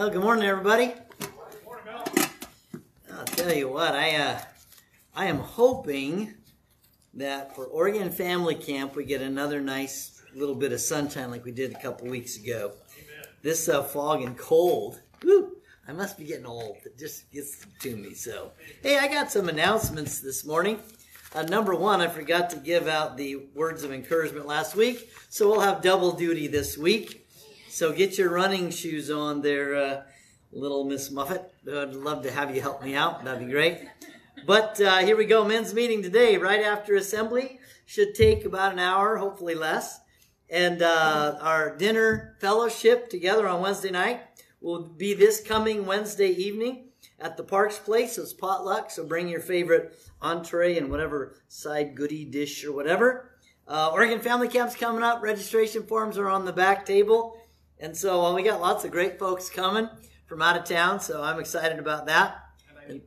Well, good morning, everybody. I'll tell you what, I uh, I am hoping that for Oregon Family Camp we get another nice little bit of sunshine like we did a couple weeks ago. This uh, fog and cold, I must be getting old. It just gets to me. So, hey, I got some announcements this morning. Uh, number one, I forgot to give out the words of encouragement last week, so we'll have double duty this week. So get your running shoes on there, uh, little Miss Muffet. I'd love to have you help me out. That'd be great. But uh, here we go. Men's meeting today, right after assembly. Should take about an hour, hopefully less. And uh, our dinner fellowship together on Wednesday night will be this coming Wednesday evening at the Parks Place. It's potluck. So bring your favorite entree and whatever side goodie dish or whatever. Uh, Oregon Family Camp's coming up. Registration forms are on the back table. And so uh, we got lots of great folks coming from out of town. So I'm excited about that. And,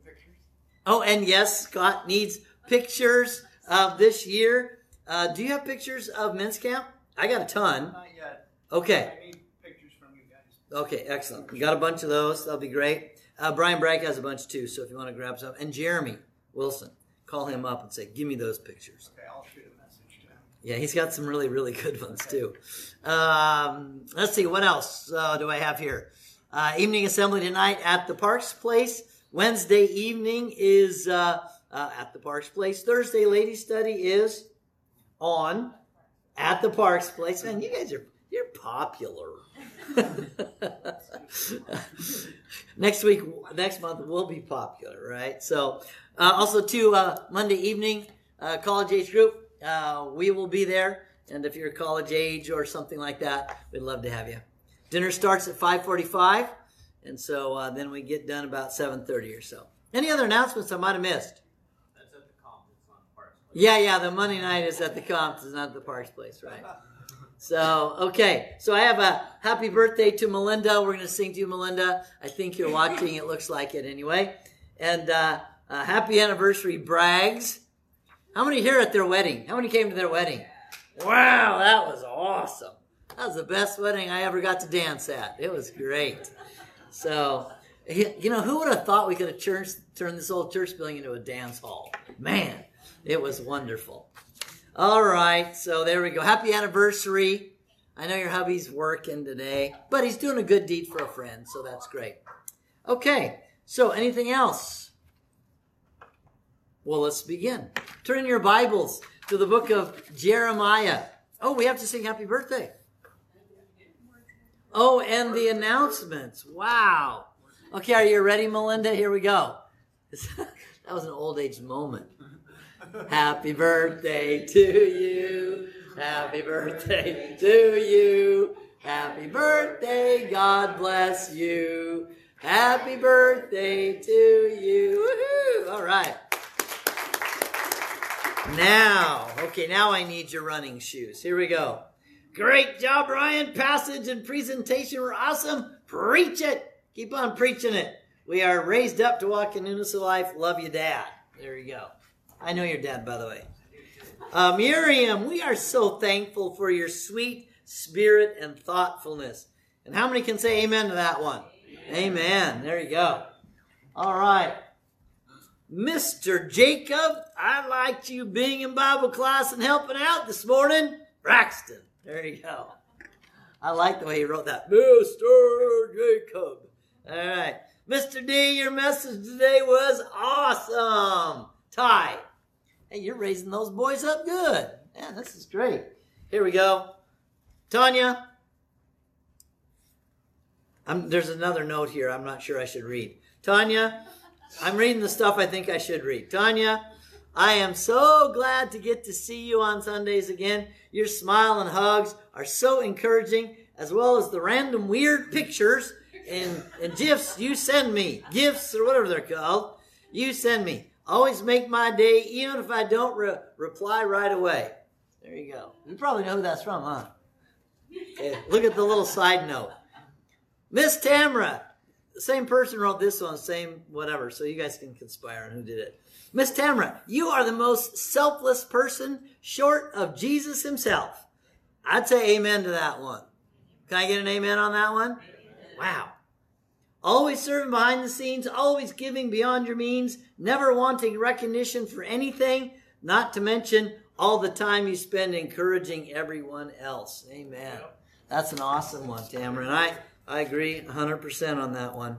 oh, and yes, Scott needs pictures of this year. Uh, do you have pictures of men's camp? I got a ton. Not yet. Okay. I need pictures from you guys. Okay, excellent. We got a bunch of those. That'll be great. Uh, Brian Bragg has a bunch too, so if you want to grab some. And Jeremy Wilson, call him up and say, give me those pictures. Okay, I'll shoot a message to him. Yeah, he's got some really, really good ones too. Um, let's see, what else uh, do I have here? Uh, evening assembly tonight at the Parks Place. Wednesday evening is uh, uh, at the Parks Place. Thursday ladies study is on at the Parks Place. Man, you guys are you're popular. next week, next month will be popular, right? So, uh, also too, uh, Monday evening, uh, college age group, uh, we will be there. And if you're college age or something like that, we'd love to have you. Dinner starts at 5:45, and so uh, then we get done about 7:30 or so. Any other announcements I might have missed? That's at the conference on Parks. Yeah, yeah, the Monday night is at the conference, it's not the Parks Place, right? So, okay. So I have a happy birthday to Melinda. We're going to sing to you, Melinda. I think you're watching. It looks like it anyway. And uh, uh, happy anniversary, Braggs. How many here at their wedding? How many came to their wedding? Wow, that was awesome. That was the best wedding I ever got to dance at. It was great. So, you know, who would have thought we could have turned, turned this old church building into a dance hall? Man, it was wonderful. All right, so there we go. Happy anniversary. I know your hubby's working today, but he's doing a good deed for a friend, so that's great. Okay, so anything else? Well, let's begin. Turn your Bibles to the book of Jeremiah. Oh, we have to sing happy birthday. Oh, and the announcements. Wow. Okay, are you ready, Melinda? Here we go. that was an old age moment. Happy birthday to you. Happy birthday to you. Happy birthday. God bless you. Happy birthday to you. Woohoo! All right. Now, okay, now I need your running shoes. Here we go. Great job, Ryan. Passage and presentation were awesome. Preach it. Keep on preaching it. We are raised up to walk in newness of life. Love you, Dad. There you go. I know your dad, by the way. Uh, Miriam, we are so thankful for your sweet spirit and thoughtfulness. And how many can say amen to that one? Amen. amen. There you go. All right. Mr. Jacob, I liked you being in Bible class and helping out this morning. Braxton. There you go. I like the way he wrote that. Mr. Jacob. All right. Mr. D, your message today was awesome. Ty. Hey, you're raising those boys up good. Yeah, this is great. Here we go. Tanya. I'm, there's another note here I'm not sure I should read. Tanya, I'm reading the stuff I think I should read. Tanya, I am so glad to get to see you on Sundays again. Your smile and hugs are so encouraging, as well as the random weird pictures and, and gifts you send me. Gifts or whatever they're called. You send me. Always make my day, even if I don't re- reply right away. There you go. You probably know who that's from, huh? Okay, look at the little side note. Miss Tamra, the same person wrote this one, same whatever, so you guys can conspire on who did it. Miss Tamra, you are the most selfless person short of Jesus himself. I'd say amen to that one. Can I get an amen on that one? Wow. always serving behind the scenes, always giving beyond your means, never wanting recognition for anything, not to mention all the time you spend encouraging everyone else. Amen. That's an awesome one, Tamara. And I, I agree 100% on that one.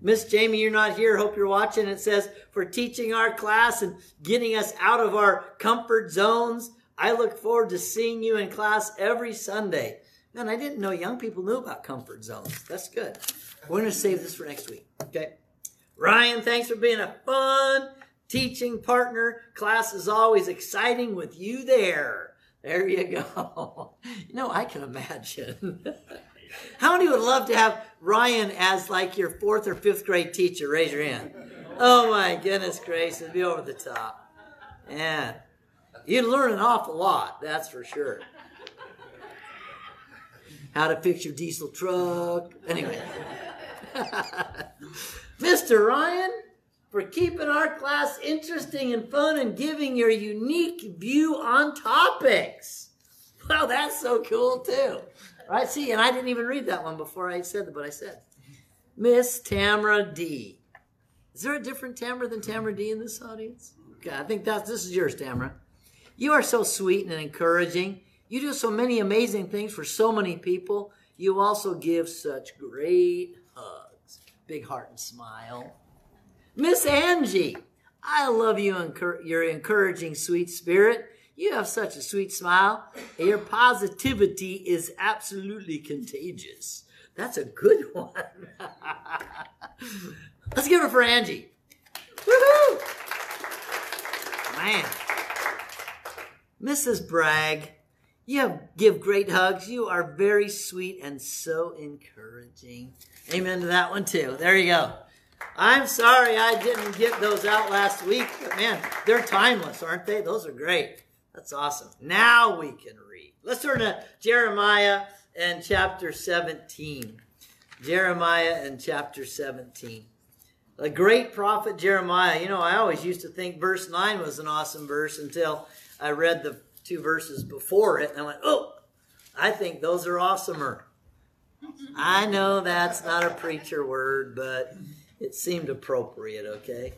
Miss Jamie, you're not here. Hope you're watching. It says, for teaching our class and getting us out of our comfort zones. I look forward to seeing you in class every Sunday. Man, I didn't know young people knew about comfort zones. That's good. We're going to save this for next week. Okay. Ryan, thanks for being a fun teaching partner. Class is always exciting with you there. There you go. You know, I can imagine. How many would love to have Ryan as like your fourth or fifth grade teacher? Raise your hand. Oh my goodness gracious, be over the top. Yeah. You'd learn an awful lot, that's for sure. How to fix your diesel truck. Anyway. Mr. Ryan, for keeping our class interesting and fun and giving your unique view on topics. Wow, that's so cool too. Right? See, and I didn't even read that one before I said what I said. Miss Tamara D. Is there a different Tamara than Tamara D in this audience? Okay, I think that's this is yours, Tamara. You are so sweet and encouraging. You do so many amazing things for so many people. You also give such great hugs. Big heart and smile. Miss Angie, I love you and your encouraging sweet spirit. You have such a sweet smile. And your positivity is absolutely contagious. That's a good one. Let's give it for Angie. Woohoo! Man. Mrs. Bragg, you give great hugs. You are very sweet and so encouraging. Amen to that one too. There you go. I'm sorry I didn't get those out last week, but man, they're timeless, aren't they? Those are great. That's awesome. Now we can read. Let's turn to Jeremiah and chapter 17. Jeremiah and chapter 17. The great prophet Jeremiah. You know, I always used to think verse 9 was an awesome verse until I read the two verses before it and I went, oh, I think those are awesomer. I know that's not a preacher word, but it seemed appropriate, okay?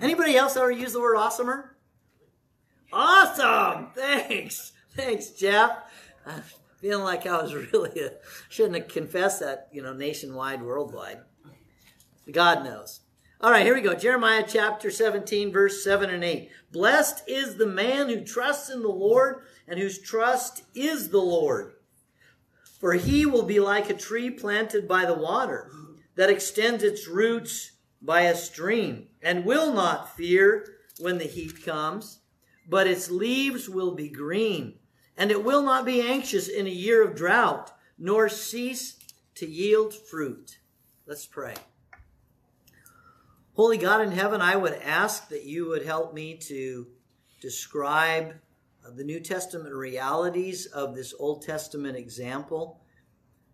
Anybody else ever use the word awesomer? Awesome! Thanks. Thanks, Jeff. I'm feeling like I was really, a, shouldn't have confessed that, you know, nationwide, worldwide. God knows. All right, here we go. Jeremiah chapter 17, verse 7 and 8. Blessed is the man who trusts in the Lord and whose trust is the Lord. For he will be like a tree planted by the water that extends its roots by a stream and will not fear when the heat comes but its leaves will be green, and it will not be anxious in a year of drought, nor cease to yield fruit. Let's pray. Holy God in heaven, I would ask that you would help me to describe the New Testament realities of this Old Testament example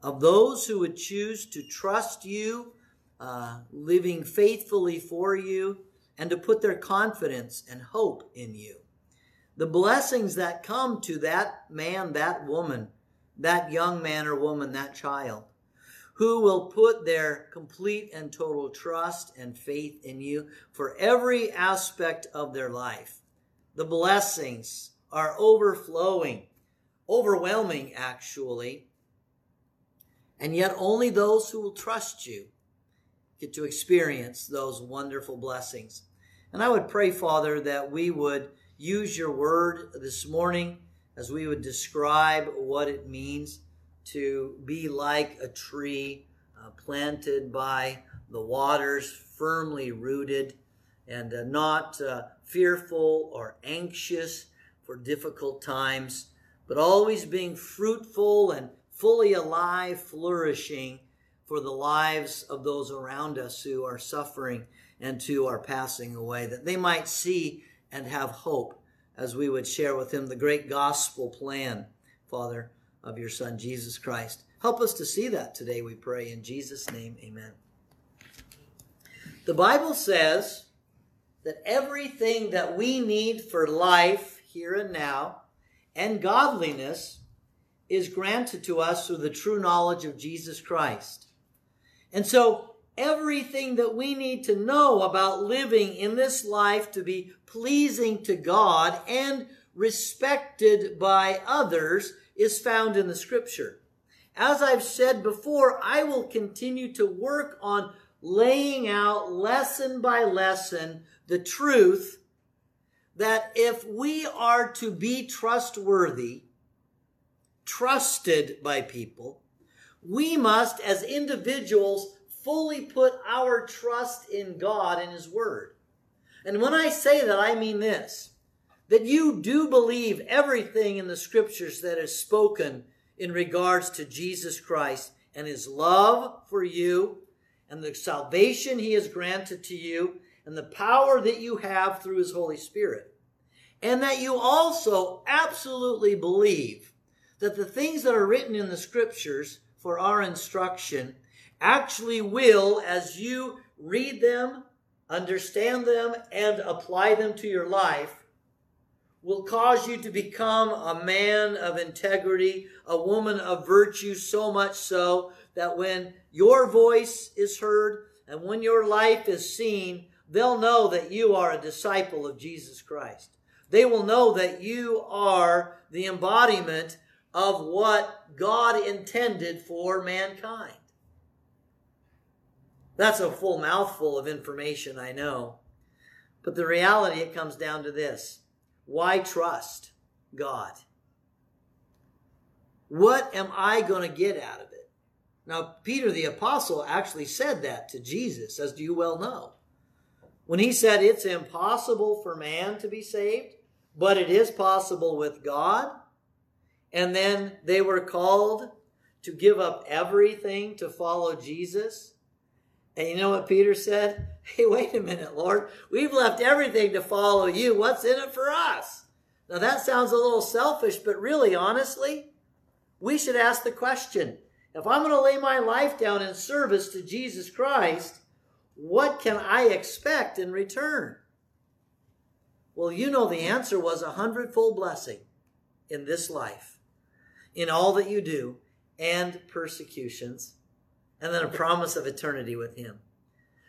of those who would choose to trust you, uh, living faithfully for you, and to put their confidence and hope in you the blessings that come to that man, that woman, that young man or woman, that child, who will put their complete and total trust and faith in you for every aspect of their life. The blessings are overflowing, overwhelming, actually. And yet, only those who will trust you get to experience those wonderful blessings. And I would pray, Father, that we would use your word this morning as we would describe what it means to be like a tree uh, planted by the waters, firmly rooted, and uh, not uh, fearful or anxious for difficult times, but always being fruitful and fully alive, flourishing for the lives of those around us who are suffering and who are passing away, that they might see and have hope as we would share with him the great gospel plan, Father, of your Son, Jesus Christ. Help us to see that today, we pray. In Jesus' name, amen. The Bible says that everything that we need for life here and now and godliness is granted to us through the true knowledge of Jesus Christ. And so everything that we need to know about living in this life to be pleasing to God and respected by others is found in the scripture. As I've said before, I will continue to work on laying out lesson by lesson the truth that if we are to be trustworthy, trusted by people, we must, as individuals, fully put our trust in God and His Word. And when I say that, I mean this that you do believe everything in the scriptures that is spoken in regards to Jesus Christ and His love for you and the salvation He has granted to you and the power that you have through His Holy Spirit. And that you also absolutely believe that the things that are written in the scriptures for our instruction actually will, as you read them, understand them, and apply them to your life, will cause you to become a man of integrity, a woman of virtue, so much so that when your voice is heard and when your life is seen, they'll know that you are a disciple of Jesus Christ. They will know that you are the embodiment of what God intended for mankind. That's a full mouthful of information, I know. But the reality, it comes down to this why trust God? What am I going to get out of it? Now, Peter the Apostle actually said that to Jesus, as do you well know. When he said it's impossible for man to be saved, but it is possible with God. And then they were called to give up everything to follow Jesus. And you know what Peter said? Hey, wait a minute, Lord. We've left everything to follow you. What's in it for us? Now that sounds a little selfish, but really, honestly, we should ask the question if I'm going to lay my life down in service to Jesus Christ, what can I expect in return? Well, you know the answer was a hundredfold blessing in this life, in all that you do, and persecutions and then a promise of eternity with Him.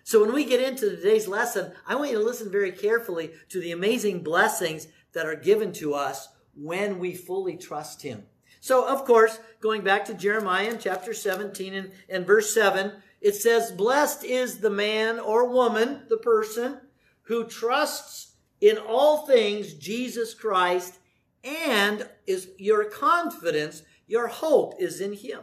So when we get into today's lesson, I want you to listen very carefully to the amazing blessings that are given to us when we fully trust Him. So, of course, going back to Jeremiah in chapter 17 and, and verse 7, it says, Blessed is the man or woman, the person, who trusts in all things Jesus Christ and is your confidence, your hope is in Him.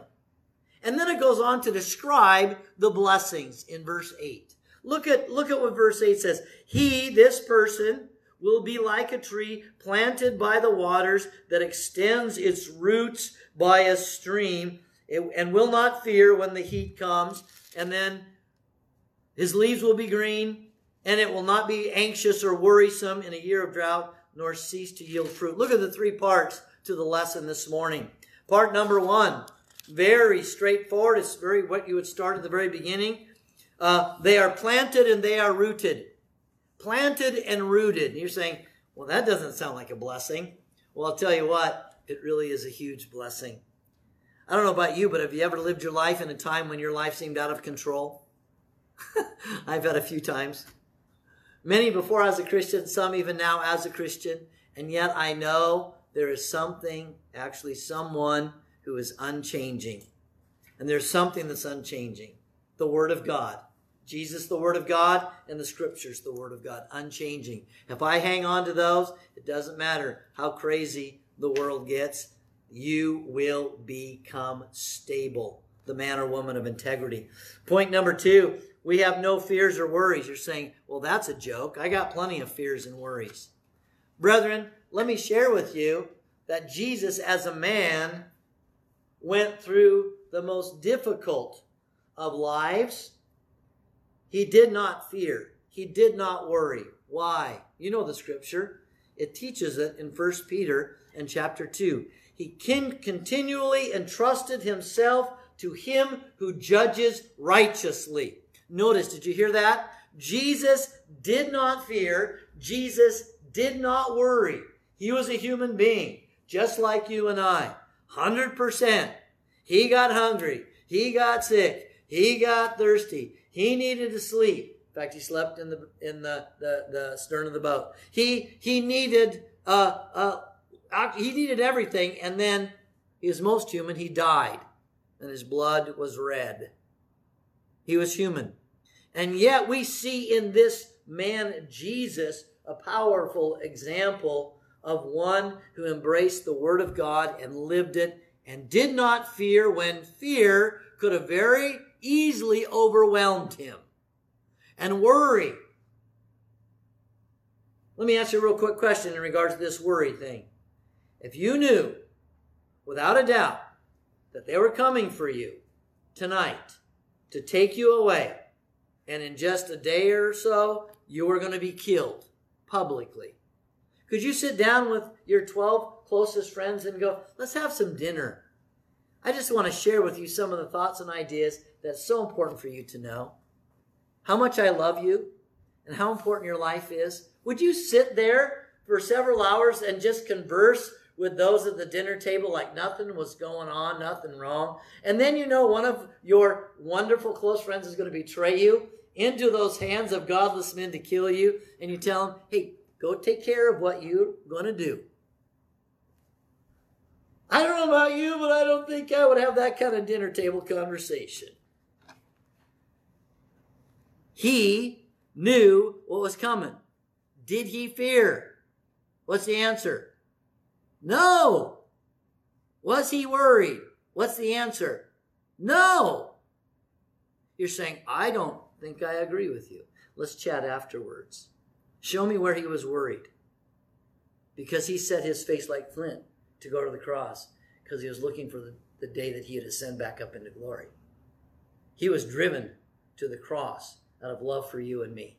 And then it goes on to describe the blessings in verse 8. Look at, look at what verse 8 says. He, this person, will be like a tree planted by the waters that extends its roots by a stream and will not fear when the heat comes. And then his leaves will be green and it will not be anxious or worrisome in a year of drought nor cease to yield fruit. Look at the three parts to the lesson this morning. Part number one very straightforward. It's very what you would start at the very beginning. Uh, they are planted and they are rooted. Planted and rooted. And you're saying, well, that doesn't sound like a blessing. Well, I'll tell you what, it really is a huge blessing. I don't know about you, but have you ever lived your life in a time when your life seemed out of control? I've had a few times. Many before as a Christian, some even now as a Christian. And yet I know there is something, actually someone who is unchanging. And there's something that's unchanging the Word of God. Jesus, the Word of God, and the Scriptures, the Word of God, unchanging. If I hang on to those, it doesn't matter how crazy the world gets, you will become stable. The man or woman of integrity. Point number two, we have no fears or worries. You're saying, well, that's a joke. I got plenty of fears and worries. Brethren, let me share with you that Jesus, as a man, went through the most difficult of lives, he did not fear. He did not worry. Why? You know the scripture. It teaches it in 1 Peter and chapter 2. He continually entrusted himself to him who judges righteously. Notice, did you hear that? Jesus did not fear. Jesus did not worry. He was a human being, just like you and I. 100%. He got hungry. He got sick. He got thirsty. He needed to sleep. In fact, he slept in the in the the, the stern of the boat. He he needed uh uh he needed everything, and then he was most human. He died, and his blood was red. He was human, and yet we see in this man Jesus a powerful example of one who embraced the Word of God and lived it and did not fear when fear could have very easily overwhelmed him. And worry. Let me ask you a real quick question in regards to this worry thing. If you knew, without a doubt, that they were coming for you tonight to take you away, and in just a day or so, you were going to be killed publicly, could you sit down with your 12 closest friends and go, let's have some dinner? I just want to share with you some of the thoughts and ideas that's so important for you to know. How much I love you and how important your life is. Would you sit there for several hours and just converse with those at the dinner table like nothing was going on, nothing wrong? And then you know one of your wonderful close friends is going to betray you into those hands of godless men to kill you, and you tell them, hey, Go take care of what you're going to do. I don't know about you, but I don't think I would have that kind of dinner table conversation. He knew what was coming. Did he fear? What's the answer? No. Was he worried? What's the answer? No. You're saying, I don't think I agree with you. Let's chat afterwards. Show me where he was worried. Because he set his face like flint to go to the cross because he was looking for the, the day that he would ascend back up into glory. He was driven to the cross out of love for you and me.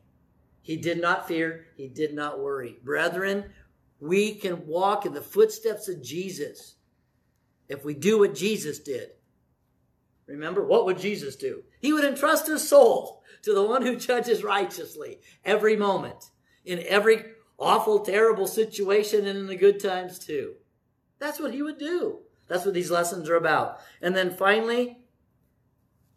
He did not fear, he did not worry. Brethren, we can walk in the footsteps of Jesus if we do what Jesus did. Remember, what would Jesus do? He would entrust his soul to the one who judges righteously every moment in every awful, terrible situation and in the good times too. That's what he would do. That's what these lessons are about. And then finally,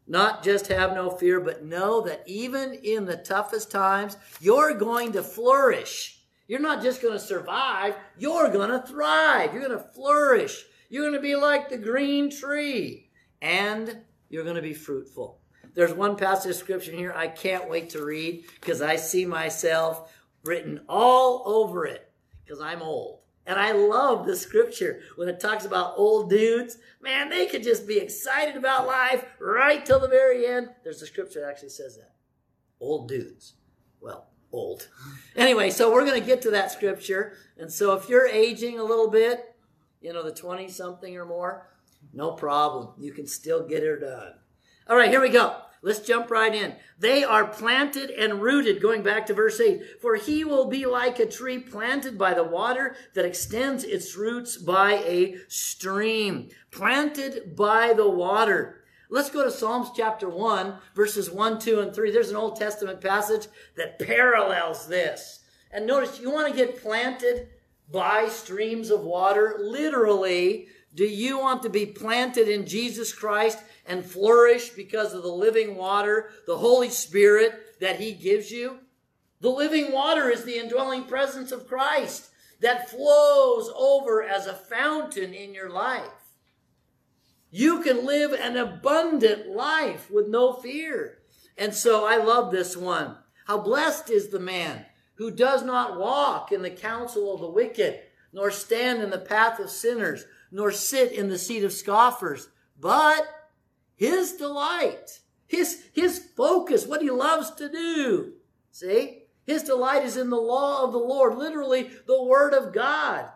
not just have no fear, but know that even in the toughest times, you're going to flourish. You're not just going to survive, you're going to thrive. You're going to flourish. You're going to be like the green tree, and you're going to be fruitful. There's one passage of scripture here I can't wait to read because I see myself written all over it because I'm old. And I love the scripture when it talks about old dudes. Man, they could just be excited about life right till the very end. There's a scripture that actually says that. Old dudes. Well, old. Anyway, so we're going to get to that scripture. And so if you're aging a little bit, you know, the 20 something or more, no problem. You can still get her done. All right, here we go. Let's jump right in. They are planted and rooted, going back to verse 8. For he will be like a tree planted by the water that extends its roots by a stream. Planted by the water. Let's go to Psalms chapter 1, verses 1, 2, and 3. There's an Old Testament passage that parallels this. And notice, you want to get planted by streams of water. Literally, do you want to be planted in Jesus Christ and flourish because of the living water, the Holy Spirit that He gives you? The living water is the indwelling presence of Christ that flows over as a fountain in your life. You can live an abundant life with no fear. And so I love this one. How blessed is the man who does not walk in the counsel of the wicked, nor stand in the path of sinners, nor sit in the seat of scoffers, but his delight, his, his focus, what he loves to do. See? His delight is in the law of the Lord, literally the word of God.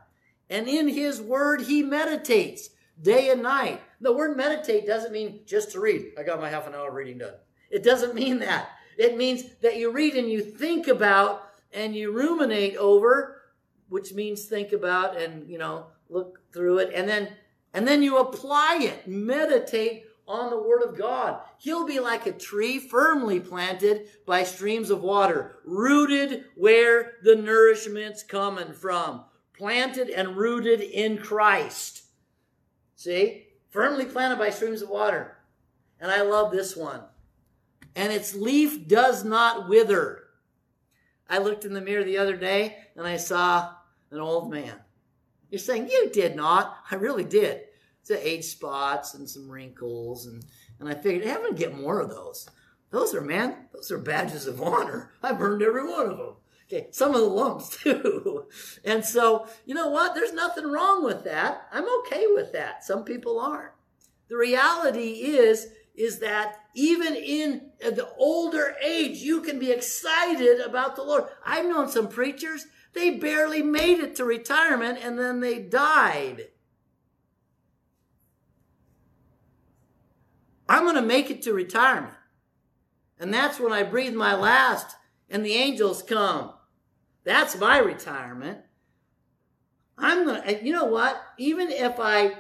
And in his word, he meditates day and night. The word meditate doesn't mean just to read. I got my half an hour reading done. It doesn't mean that. It means that you read and you think about and you ruminate over, which means think about and, you know, look through it and then and then you apply it. Meditate on the Word of God. He'll be like a tree firmly planted by streams of water, rooted where the nourishment's coming from, planted and rooted in Christ. See? Firmly planted by streams of water. And I love this one. and its leaf does not wither. I looked in the mirror the other day and I saw an old man. You're saying, You did not. I really did. It's age spots and some wrinkles. And, and I figured, hey, I'm going to get more of those. Those are, man, those are badges of honor. I burned every one of them. Okay, some of the lumps too. And so, you know what? There's nothing wrong with that. I'm okay with that. Some people aren't. The reality is, is that even in the older age, you can be excited about the Lord. I've known some preachers, they barely made it to retirement and then they died. I'm going to make it to retirement. And that's when I breathe my last and the angels come. That's my retirement. I'm going to, you know what? Even if I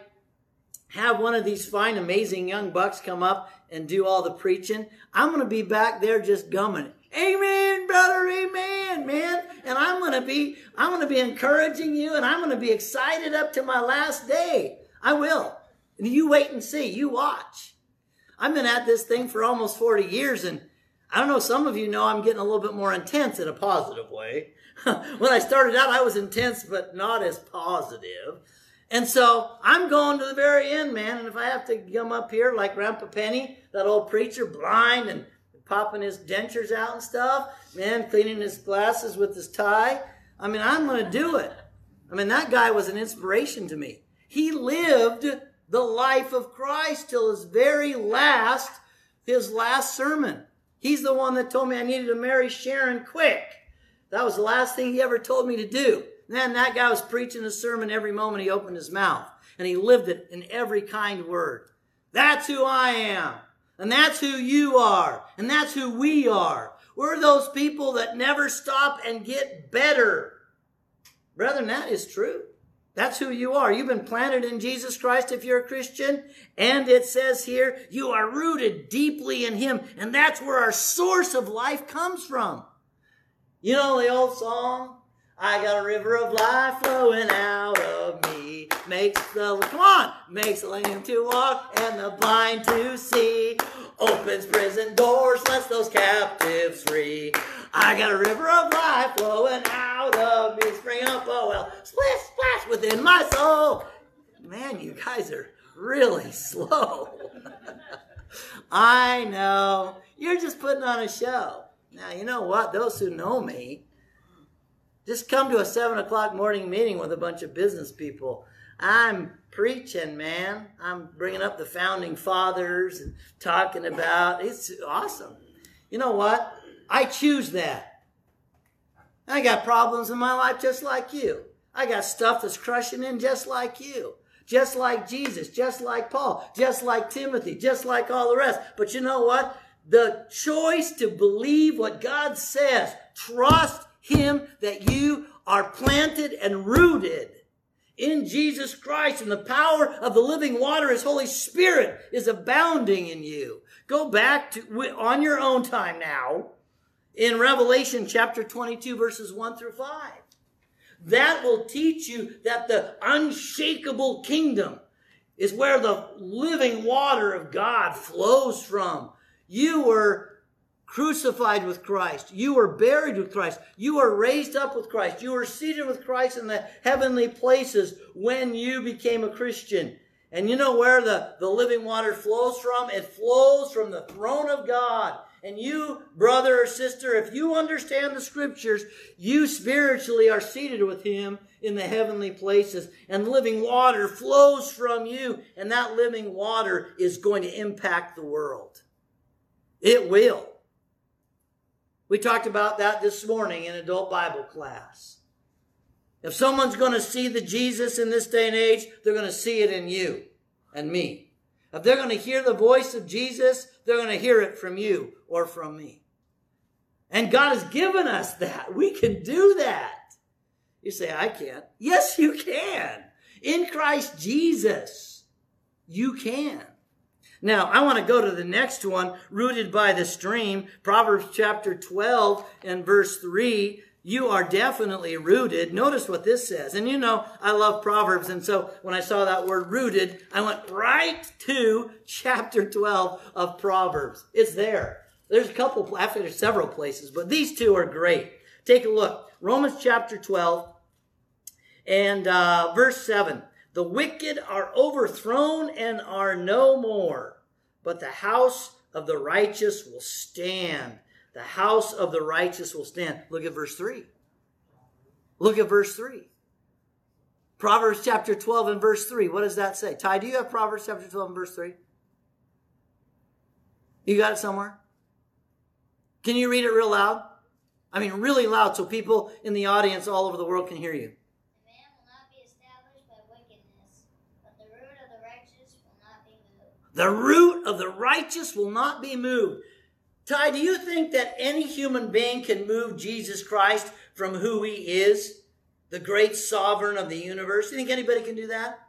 have one of these fine, amazing young bucks come up and do all the preaching, I'm going to be back there just gumming. Amen, brother, amen, man. And I'm going to be, I'm going to be encouraging you and I'm going to be excited up to my last day. I will. You wait and see. You watch. I've been at this thing for almost 40 years and I don't know, some of you know I'm getting a little bit more intense in a positive way. when I started out, I was intense, but not as positive. And so I'm going to the very end, man. And if I have to come up here like Grandpa Penny, that old preacher, blind and popping his dentures out and stuff, man, cleaning his glasses with his tie, I mean, I'm going to do it. I mean, that guy was an inspiration to me. He lived the life of Christ till his very last, his last sermon. He's the one that told me I needed to marry Sharon quick. That was the last thing he ever told me to do. Man, that guy was preaching a sermon every moment he opened his mouth. And he lived it in every kind word. That's who I am. And that's who you are. And that's who we are. We're those people that never stop and get better. Brethren, that is true. That's who you are. You've been planted in Jesus Christ if you're a Christian. And it says here, you are rooted deeply in Him. And that's where our source of life comes from. You know the old song? I got a river of life flowing out of me. Makes the, come on, makes the lame to walk and the blind to see. Opens prison doors, lets those captives free. I got a river of life flowing out of me. Spring up, oh well, splash, splash within my soul. Man, you guys are really slow. I know. You're just putting on a show. Now, you know what? Those who know me, just come to a seven o'clock morning meeting with a bunch of business people. I'm preaching, man. I'm bringing up the founding fathers and talking about it's awesome. You know what? I choose that. I got problems in my life just like you. I got stuff that's crushing in just like you. Just like Jesus, just like Paul, just like Timothy, just like all the rest. But you know what? The choice to believe what God says, trust him that you are planted and rooted in Jesus Christ and the power of the living water, His Holy Spirit is abounding in you. Go back to, on your own time now, in Revelation chapter 22 verses 1 through 5. That will teach you that the unshakable kingdom is where the living water of God flows from. You were crucified with Christ. You were buried with Christ. You were raised up with Christ. You were seated with Christ in the heavenly places when you became a Christian. And you know where the, the living water flows from? It flows from the throne of God. And you, brother or sister, if you understand the scriptures, you spiritually are seated with Him in the heavenly places. And living water flows from you. And that living water is going to impact the world. It will. We talked about that this morning in adult Bible class. If someone's going to see the Jesus in this day and age, they're going to see it in you and me. If they're going to hear the voice of Jesus, they're going to hear it from you or from me. And God has given us that. We can do that. You say, I can't. Yes, you can. In Christ Jesus, you can. Now, I want to go to the next one, rooted by the stream, Proverbs chapter 12 and verse 3. You are definitely rooted. Notice what this says. And you know, I love Proverbs. And so when I saw that word rooted, I went right to chapter 12 of Proverbs. It's there. There's a couple, actually, there's several places, but these two are great. Take a look. Romans chapter 12 and uh, verse 7. The wicked are overthrown and are no more, but the house of the righteous will stand. The house of the righteous will stand. Look at verse 3. Look at verse 3. Proverbs chapter 12 and verse 3. What does that say? Ty, do you have Proverbs chapter 12 and verse 3? You got it somewhere? Can you read it real loud? I mean, really loud so people in the audience all over the world can hear you. The man will not be established by wickedness, but the root of the righteous will not be moved. The root of the righteous will not be moved. Ty, do you think that any human being can move Jesus Christ from who he is, the great sovereign of the universe? Do you think anybody can do that?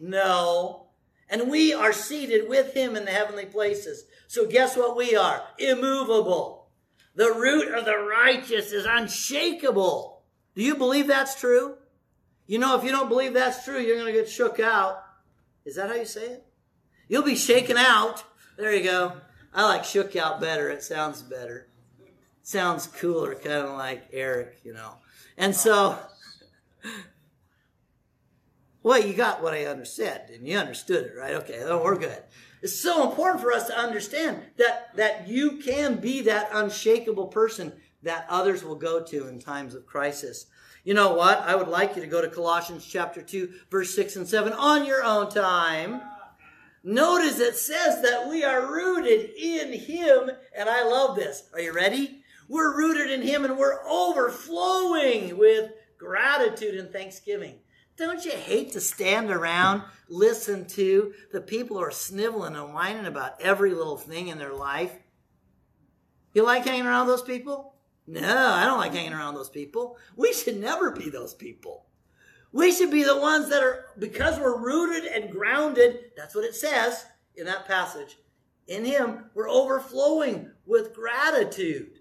No. And we are seated with him in the heavenly places. So guess what we are? Immovable. The root of the righteous is unshakable. Do you believe that's true? You know, if you don't believe that's true, you're going to get shook out. Is that how you say it? You'll be shaken out. There you go. I like shook out better. It sounds better. sounds cooler, kind of like Eric, you know. And so, well, you got what I understood, and you understood it, right? Okay, we're good. It's so important for us to understand that, that you can be that unshakable person that others will go to in times of crisis. You know what? I would like you to go to Colossians chapter 2, verse 6 and 7 on your own time. Notice it says that we are rooted in Him, and I love this. Are you ready? We're rooted in Him and we're overflowing with gratitude and thanksgiving. Don't you hate to stand around, listen to the people who are sniveling and whining about every little thing in their life? You like hanging around those people? No, I don't like hanging around those people. We should never be those people. We should be the ones that are, because we're rooted and grounded, that's what it says in that passage. In Him, we're overflowing with gratitude.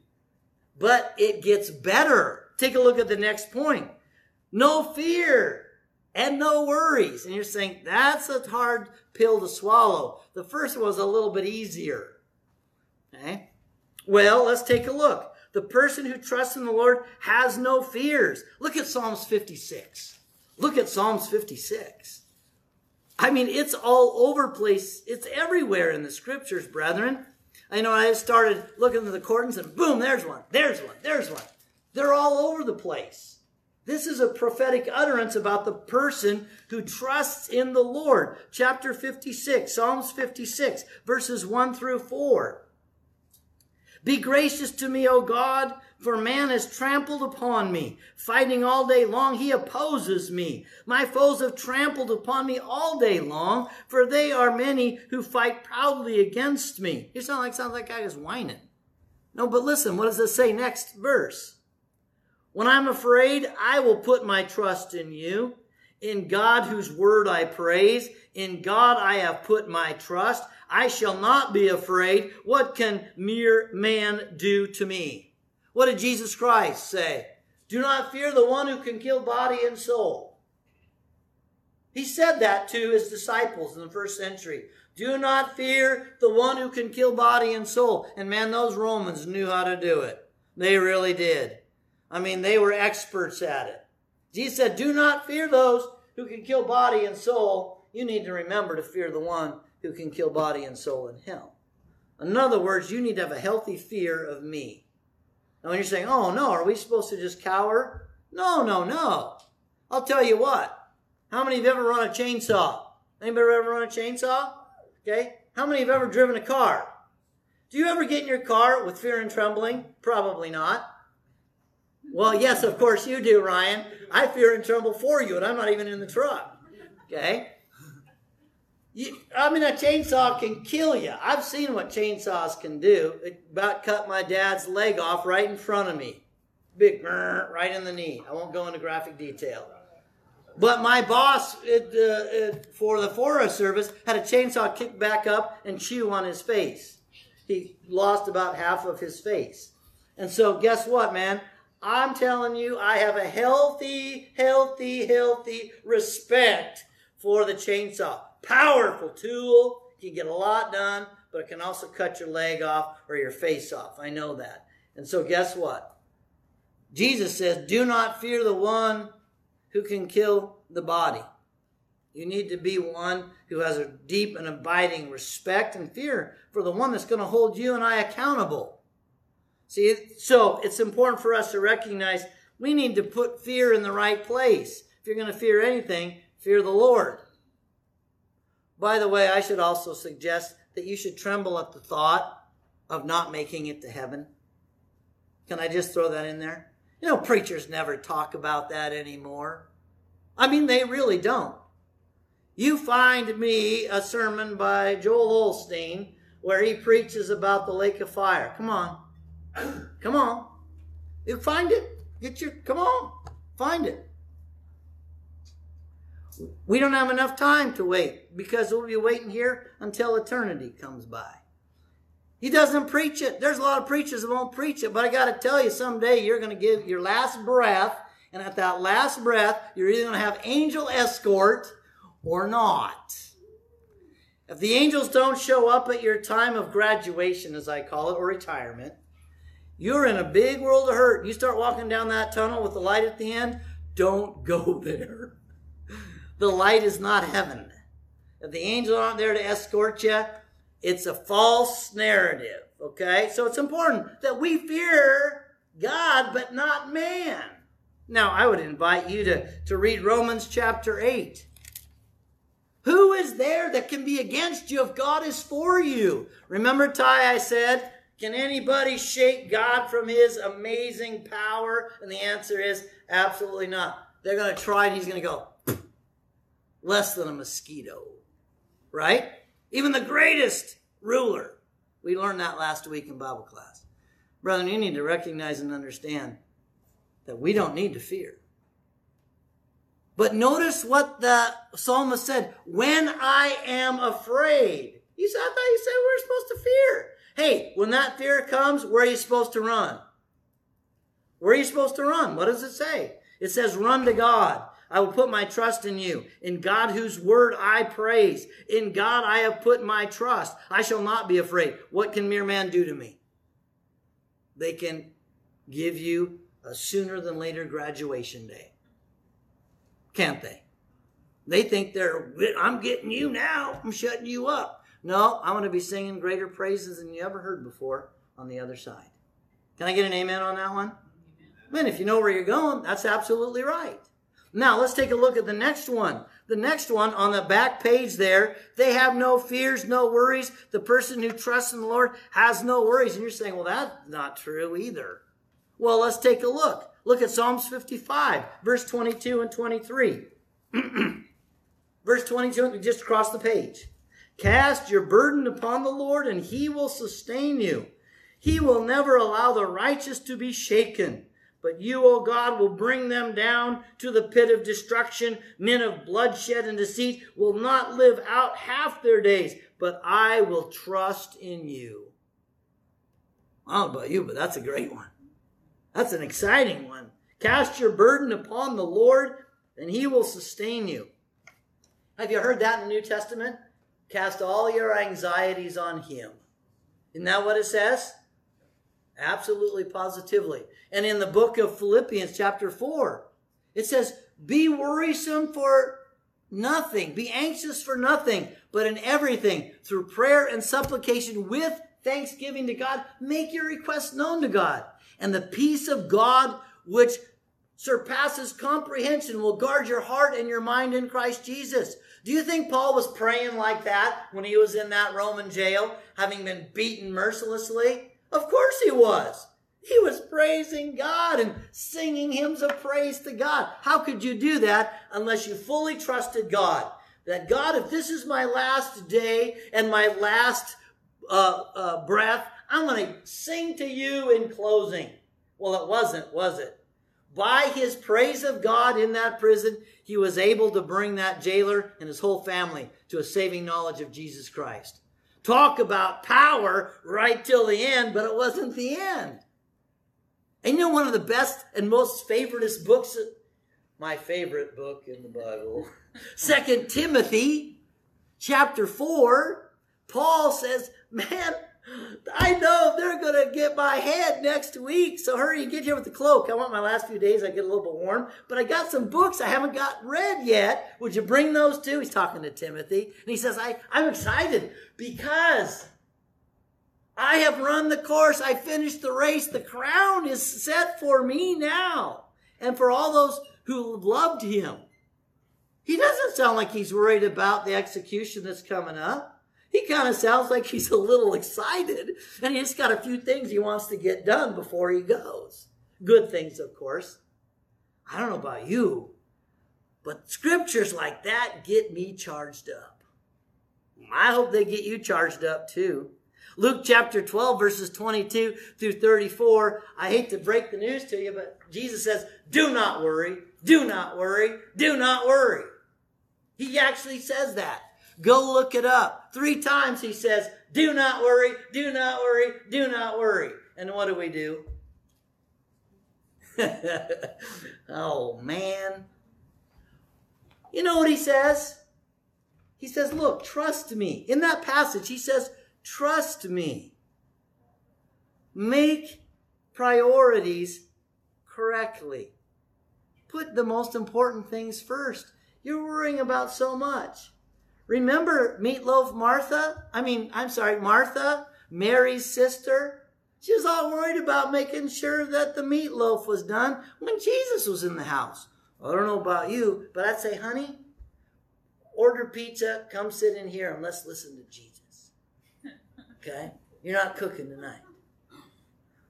But it gets better. Take a look at the next point. No fear and no worries. And you're saying, that's a hard pill to swallow. The first one was a little bit easier. Okay? Well, let's take a look. The person who trusts in the Lord has no fears. Look at Psalms 56. Look at Psalms 56. I mean, it's all over place. It's everywhere in the scriptures, brethren. I know I started looking at the concordance and boom, there's one, there's one, there's one. They're all over the place. This is a prophetic utterance about the person who trusts in the Lord. Chapter 56, Psalms 56, verses 1 through 4. Be gracious to me, O God, for man has trampled upon me. Fighting all day long, he opposes me. My foes have trampled upon me all day long, for they are many who fight proudly against me. You sound like sounds like I was whining. No, but listen, what does it say next verse? When I'm afraid, I will put my trust in you. In God, whose word I praise, in God I have put my trust. I shall not be afraid. What can mere man do to me? What did Jesus Christ say? Do not fear the one who can kill body and soul. He said that to his disciples in the first century. Do not fear the one who can kill body and soul. And man, those Romans knew how to do it. They really did. I mean, they were experts at it. Jesus said, Do not fear those who can kill body and soul. You need to remember to fear the one who can kill body and soul in hell. In other words, you need to have a healthy fear of me. Now, when you're saying, oh no, are we supposed to just cower? No, no, no. I'll tell you what. How many have ever run a chainsaw? Anybody ever run a chainsaw? Okay. How many have ever driven a car? Do you ever get in your car with fear and trembling? Probably not. Well, yes, of course you do, Ryan. I fear and tremble for you, and I'm not even in the truck. Okay? You, I mean, a chainsaw can kill you. I've seen what chainsaws can do. It about cut my dad's leg off right in front of me. Big right in the knee. I won't go into graphic detail. But my boss it, uh, it, for the Forest Service had a chainsaw kick back up and chew on his face. He lost about half of his face. And so, guess what, man? I'm telling you, I have a healthy, healthy, healthy respect for the chainsaw. Powerful tool, You can get a lot done, but it can also cut your leg off or your face off. I know that. And so, guess what? Jesus says, Do not fear the one who can kill the body. You need to be one who has a deep and abiding respect and fear for the one that's going to hold you and I accountable. See, so it's important for us to recognize we need to put fear in the right place. If you're going to fear anything, fear the Lord. By the way, I should also suggest that you should tremble at the thought of not making it to heaven. Can I just throw that in there? You know, preachers never talk about that anymore. I mean, they really don't. You find me a sermon by Joel Osteen where he preaches about the lake of fire. Come on. Come on. You find it. Get your, come on. Find it. We don't have enough time to wait because we'll be waiting here until eternity comes by. He doesn't preach it. There's a lot of preachers that won't preach it, but I got to tell you, someday you're going to give your last breath, and at that last breath, you're either going to have angel escort or not. If the angels don't show up at your time of graduation, as I call it, or retirement, you're in a big world of hurt. You start walking down that tunnel with the light at the end, don't go there. The light is not heaven. If the angels aren't there to escort you, it's a false narrative. Okay? So it's important that we fear God, but not man. Now, I would invite you to, to read Romans chapter 8. Who is there that can be against you if God is for you? Remember, Ty, I said, can anybody shake God from his amazing power? And the answer is absolutely not. They're going to try and he's going to go less than a mosquito. Right? Even the greatest ruler. We learned that last week in Bible class. Brethren, you need to recognize and understand that we don't need to fear. But notice what the psalmist said when I am afraid. He said, I thought you said we are supposed to fear. Hey, when that fear comes, where are you supposed to run? Where are you supposed to run? What does it say? It says, run to God. I will put my trust in you. In God whose word I praise. In God I have put my trust. I shall not be afraid. What can mere man do to me? They can give you a sooner than later graduation day. Can't they? They think they're, I'm getting you now. I'm shutting you up. No, I'm going to be singing greater praises than you ever heard before on the other side. Can I get an amen on that one? Man, if you know where you're going, that's absolutely right. Now, let's take a look at the next one. The next one on the back page there, they have no fears, no worries. The person who trusts in the Lord has no worries. And you're saying, well, that's not true either. Well, let's take a look. Look at Psalms 55, verse 22 and 23. verse 22, just across the page. Cast your burden upon the Lord, and he will sustain you. He will never allow the righteous to be shaken. But you, O God, will bring them down to the pit of destruction. Men of bloodshed and deceit will not live out half their days, but I will trust in you. I don't know about you, but that's a great one. That's an exciting one. Cast your burden upon the Lord, and he will sustain you. Have you heard that in the New Testament? Cast all your anxieties on him. Isn't that what it says? Absolutely, positively. And in the book of Philippians, chapter 4, it says, Be worrisome for nothing, be anxious for nothing, but in everything, through prayer and supplication with thanksgiving to God, make your requests known to God. And the peace of God, which surpasses comprehension, will guard your heart and your mind in Christ Jesus. Do you think Paul was praying like that when he was in that Roman jail, having been beaten mercilessly? Of course he was. He was praising God and singing hymns of praise to God. How could you do that unless you fully trusted God? That God, if this is my last day and my last uh, uh, breath, I'm going to sing to you in closing. Well, it wasn't, was it? By his praise of God in that prison, he was able to bring that jailer and his whole family to a saving knowledge of Jesus Christ. Talk about power right till the end, but it wasn't the end. And you know, one of the best and most favoritist books, my favorite book in the Bible, Second Timothy chapter 4, Paul says, man, I know they're going to get my head next week. So hurry and get here with the cloak. I want my last few days. I get a little bit warm, but I got some books I haven't got read yet. Would you bring those too? He's talking to Timothy and he says, I, I'm excited because I have run the course. I finished the race. The crown is set for me now and for all those who loved him. He doesn't sound like he's worried about the execution that's coming up. He kind of sounds like he's a little excited and he's got a few things he wants to get done before he goes. Good things, of course. I don't know about you, but scriptures like that get me charged up. I hope they get you charged up too. Luke chapter 12, verses 22 through 34. I hate to break the news to you, but Jesus says, Do not worry, do not worry, do not worry. He actually says that. Go look it up. Three times he says, Do not worry, do not worry, do not worry. And what do we do? oh, man. You know what he says? He says, Look, trust me. In that passage, he says, Trust me. Make priorities correctly. Put the most important things first. You're worrying about so much. Remember Meatloaf Martha? I mean, I'm sorry, Martha, Mary's sister? She was all worried about making sure that the meatloaf was done when Jesus was in the house. I don't know about you, but I'd say, honey, order pizza, come sit in here, and let's listen to Jesus. Okay? You're not cooking tonight.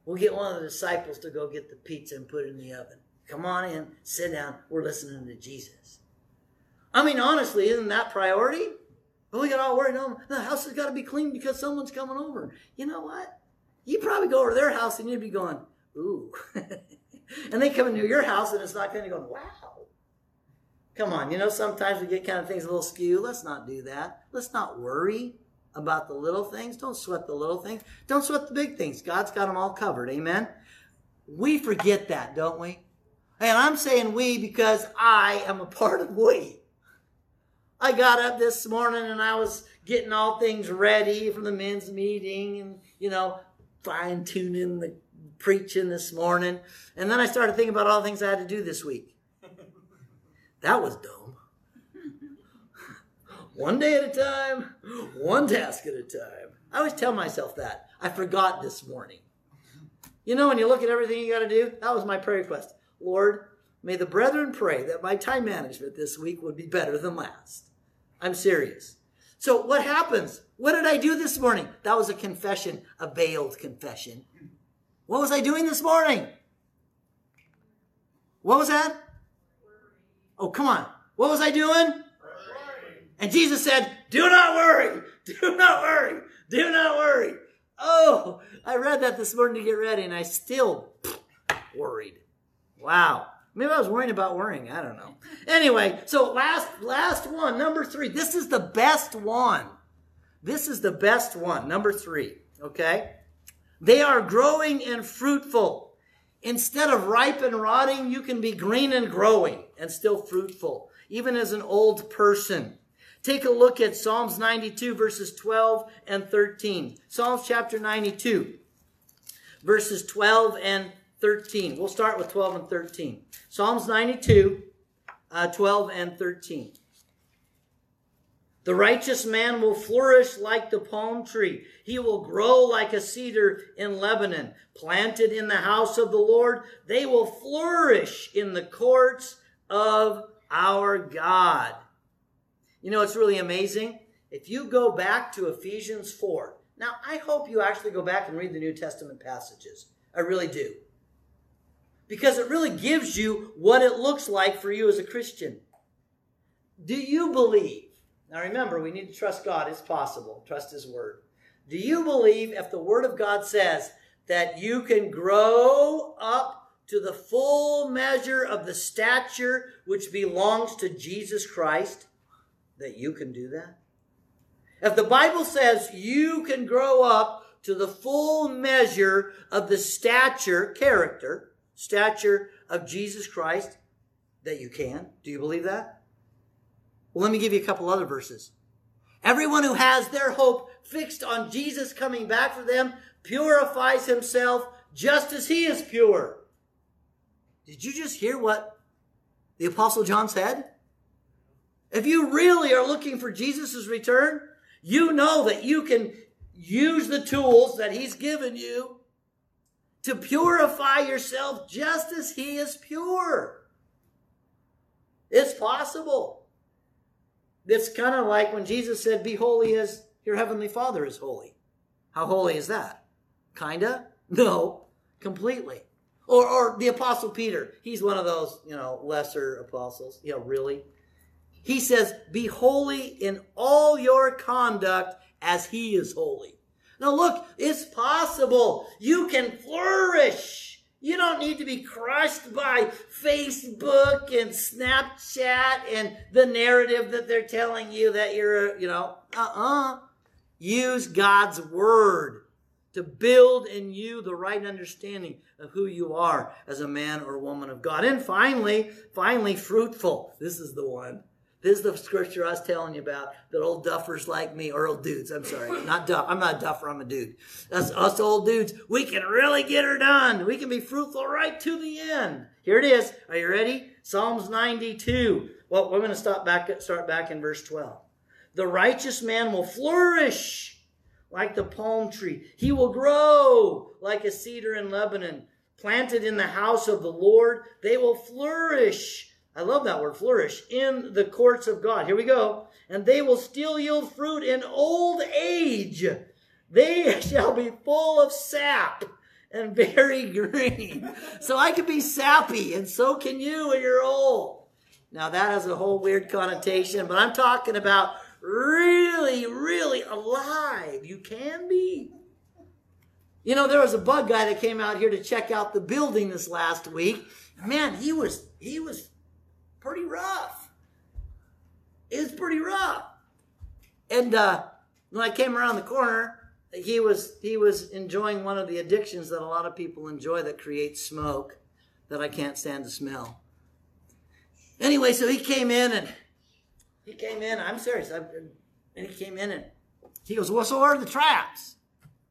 We'll get one of the disciples to go get the pizza and put it in the oven. Come on in, sit down. We're listening to Jesus. I mean, honestly, isn't that priority? But we got all worried. No, the house has got to be clean because someone's coming over. You know what? You probably go over to their house and you'd be going, ooh. and they come into your house and it's not going to go, wow. Come on, you know, sometimes we get kind of things a little skew. Let's not do that. Let's not worry about the little things. Don't sweat the little things. Don't sweat the big things. God's got them all covered. Amen. We forget that, don't we? And I'm saying we because I am a part of we. I got up this morning and I was getting all things ready for the men's meeting and, you know, fine tuning the preaching this morning. And then I started thinking about all the things I had to do this week. That was dumb. one day at a time, one task at a time. I always tell myself that. I forgot this morning. You know, when you look at everything you got to do, that was my prayer request. Lord, may the brethren pray that my time management this week would be better than last. I'm serious. So what happens? What did I do this morning? That was a confession, a veiled confession. What was I doing this morning? What was that? Oh, come on. What was I doing? And Jesus said, do not worry. Do not worry. Do not worry. Oh, I read that this morning to get ready and I still worried. Wow. Maybe I was worrying about worrying. I don't know. Anyway, so last last one, number three. This is the best one. This is the best one, number three. Okay, they are growing and fruitful. Instead of ripe and rotting, you can be green and growing and still fruitful, even as an old person. Take a look at Psalms 92, verses 12 and 13. Psalms chapter 92, verses 12 and 13. We'll start with 12 and 13. Psalms 92, uh, 12 and 13. The righteous man will flourish like the palm tree. He will grow like a cedar in Lebanon. Planted in the house of the Lord, they will flourish in the courts of our God. You know, it's really amazing. If you go back to Ephesians 4, now I hope you actually go back and read the New Testament passages. I really do because it really gives you what it looks like for you as a Christian. Do you believe? Now remember, we need to trust God. It's possible. Trust His Word. Do you believe if the Word of God says that you can grow up to the full measure of the stature which belongs to Jesus Christ, that you can do that? If the Bible says you can grow up to the full measure of the stature, character, stature of Jesus Christ that you can. Do you believe that? Well, let me give you a couple other verses. Everyone who has their hope fixed on Jesus coming back for them, purifies himself just as he is pure. Did you just hear what the Apostle John said? If you really are looking for Jesus' return, you know that you can use the tools that he's given you to purify yourself just as he is pure. It's possible. It's kind of like when Jesus said, Be holy as your heavenly Father is holy. How holy is that? Kinda? No, completely. Or, or the Apostle Peter. He's one of those, you know, lesser apostles. Yeah, really. He says, Be holy in all your conduct as he is holy. Now, look, it's possible. You can flourish. You don't need to be crushed by Facebook and Snapchat and the narrative that they're telling you that you're, you know, uh uh-uh. uh Use God's word to build in you the right understanding of who you are as a man or woman of God. And finally, finally, fruitful. This is the one. This is the scripture I was telling you about that old duffers like me, or old dudes, I'm sorry, not duff. I'm not a duffer, I'm a dude. That's us old dudes. We can really get her done. We can be fruitful right to the end. Here it is. Are you ready? Psalms 92. Well, we're going to stop back, start back in verse 12. The righteous man will flourish like the palm tree. He will grow like a cedar in Lebanon. Planted in the house of the Lord, they will flourish I love that word, flourish, in the courts of God. Here we go. And they will still yield fruit in old age. They shall be full of sap and very green. So I can be sappy, and so can you when you're old. Now that has a whole weird connotation, but I'm talking about really, really alive. You can be. You know, there was a bug guy that came out here to check out the building this last week. Man, he was he was pretty rough. It was pretty rough. And uh, when I came around the corner, he was he was enjoying one of the addictions that a lot of people enjoy that creates smoke that I can't stand to smell. Anyway, so he came in and he came in. I'm serious. I, and he came in and he goes, "Well, so where are the traps?"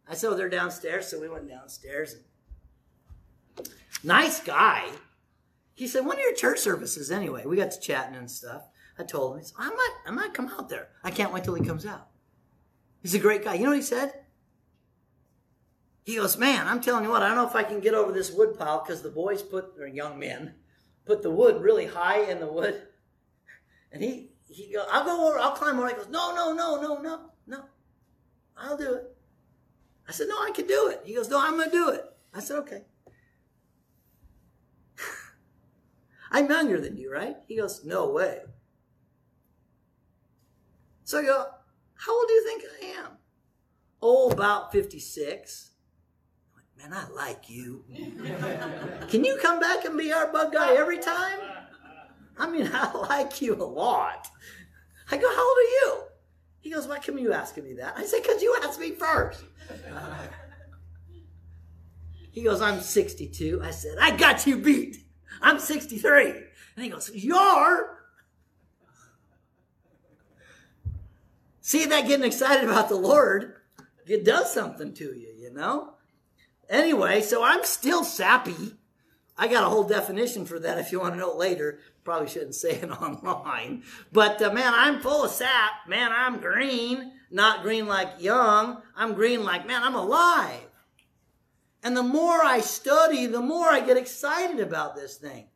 I said, "Oh, they're downstairs." So we went downstairs. Nice guy. He said, "When are your church services anyway?" We got to chatting and stuff. I told him, he said, "I might, I might come out there. I can't wait till he comes out." He's a great guy. You know what he said? He goes, "Man, I'm telling you what. I don't know if I can get over this wood pile because the boys put, or young men, put the wood really high in the wood." And he he goes, "I'll go over. I'll climb over." He goes, "No, no, no, no, no, no. I'll do it." I said, "No, I can do it." He goes, "No, I'm to do it." I said, "Okay." I'm younger than you, right? He goes, No way. So I go, How old do you think I am? Oh, about 56. Man, I like you. Can you come back and be our bug guy every time? I mean, I like you a lot. I go, How old are you? He goes, Why come you asking me that? I said, Because you asked me first. he goes, I'm 62. I said, I got you beat. I'm 63. And he goes, You're. See that getting excited about the Lord, it does something to you, you know? Anyway, so I'm still sappy. I got a whole definition for that if you want to know it later. Probably shouldn't say it online. But uh, man, I'm full of sap. Man, I'm green. Not green like young. I'm green like, man, I'm alive. And the more I study, the more I get excited about this thing.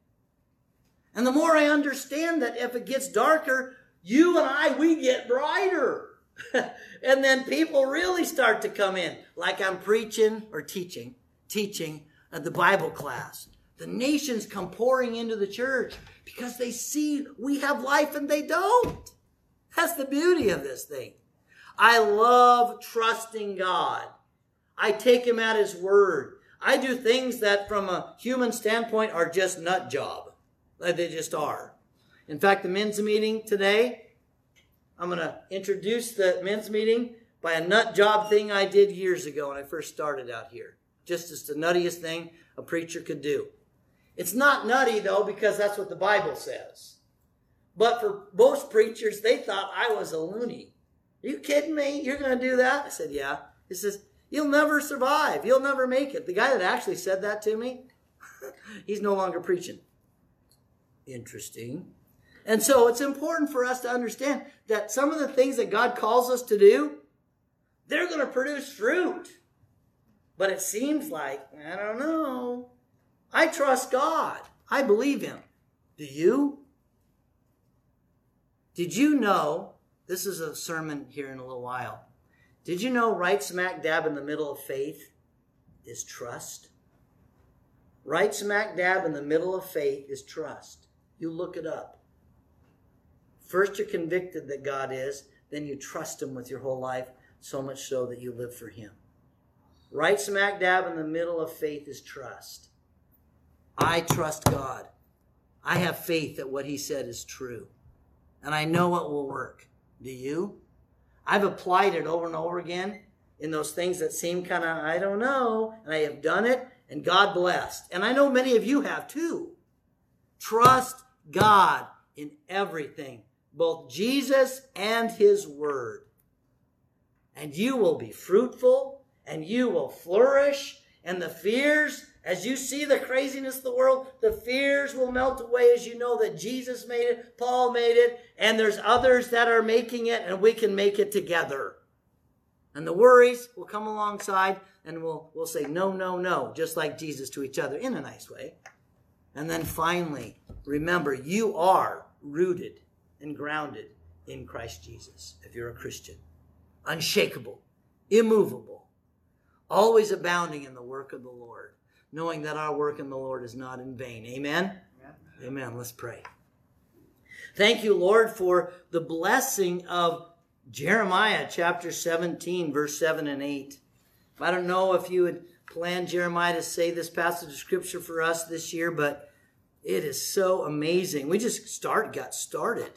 And the more I understand that if it gets darker, you and I, we get brighter. and then people really start to come in, like I'm preaching or teaching, teaching at the Bible class. The nations come pouring into the church because they see we have life and they don't. That's the beauty of this thing. I love trusting God. I take him at his word. I do things that from a human standpoint are just nut job. Uh, they just are. In fact, the men's meeting today, I'm going to introduce the men's meeting by a nut job thing I did years ago when I first started out here. Just as the nuttiest thing a preacher could do. It's not nutty though because that's what the Bible says. But for most preachers, they thought I was a loony. Are you kidding me? You're going to do that? I said, Yeah. He says, You'll never survive. You'll never make it. The guy that actually said that to me, he's no longer preaching. Interesting. And so it's important for us to understand that some of the things that God calls us to do, they're going to produce fruit. But it seems like, I don't know. I trust God. I believe Him. Do you? Did you know? This is a sermon here in a little while. Did you know right smack dab in the middle of faith is trust? Right smack dab in the middle of faith is trust. You look it up. First, you're convicted that God is, then you trust Him with your whole life, so much so that you live for Him. Right smack dab in the middle of faith is trust. I trust God. I have faith that what He said is true. And I know it will work. Do you? I've applied it over and over again in those things that seem kind of, I don't know, and I have done it, and God blessed. And I know many of you have too. Trust God in everything, both Jesus and His Word. And you will be fruitful, and you will flourish, and the fears as you see the craziness of the world, the fears will melt away as you know that Jesus made it, Paul made it, and there's others that are making it, and we can make it together. And the worries will come alongside, and we'll, we'll say, no, no, no, just like Jesus to each other in a nice way. And then finally, remember, you are rooted and grounded in Christ Jesus if you're a Christian. Unshakable, immovable, always abounding in the work of the Lord knowing that our work in the Lord is not in vain. Amen? Amen. Amen. Let's pray. Thank you, Lord, for the blessing of Jeremiah chapter 17, verse 7 and 8. I don't know if you had planned, Jeremiah, to say this passage of scripture for us this year, but it is so amazing. We just start got started.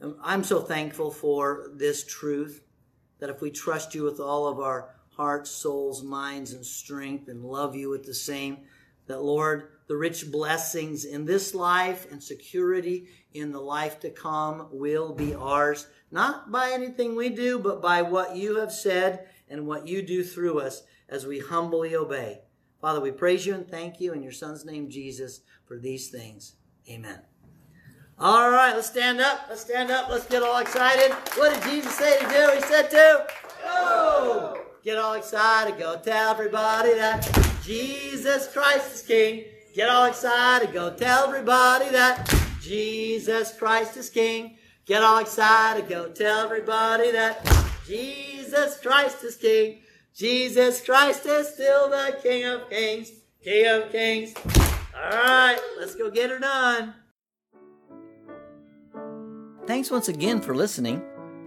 Um, I'm so thankful for this truth that if we trust you with all of our hearts, souls, minds, and strength, and love you with the same. That, Lord, the rich blessings in this life and security in the life to come will be ours, not by anything we do, but by what you have said and what you do through us as we humbly obey. Father, we praise you and thank you in your Son's name, Jesus, for these things. Amen. All right, let's stand up. Let's stand up. Let's get all excited. What did Jesus say to do? He said to go. Get all excited, go tell everybody that Jesus Christ is King. Get all excited, go tell everybody that Jesus Christ is King. Get all excited, go tell everybody that Jesus Christ is King. Jesus Christ is still the King of Kings, King of Kings. All right, let's go get her done. Thanks once again for listening.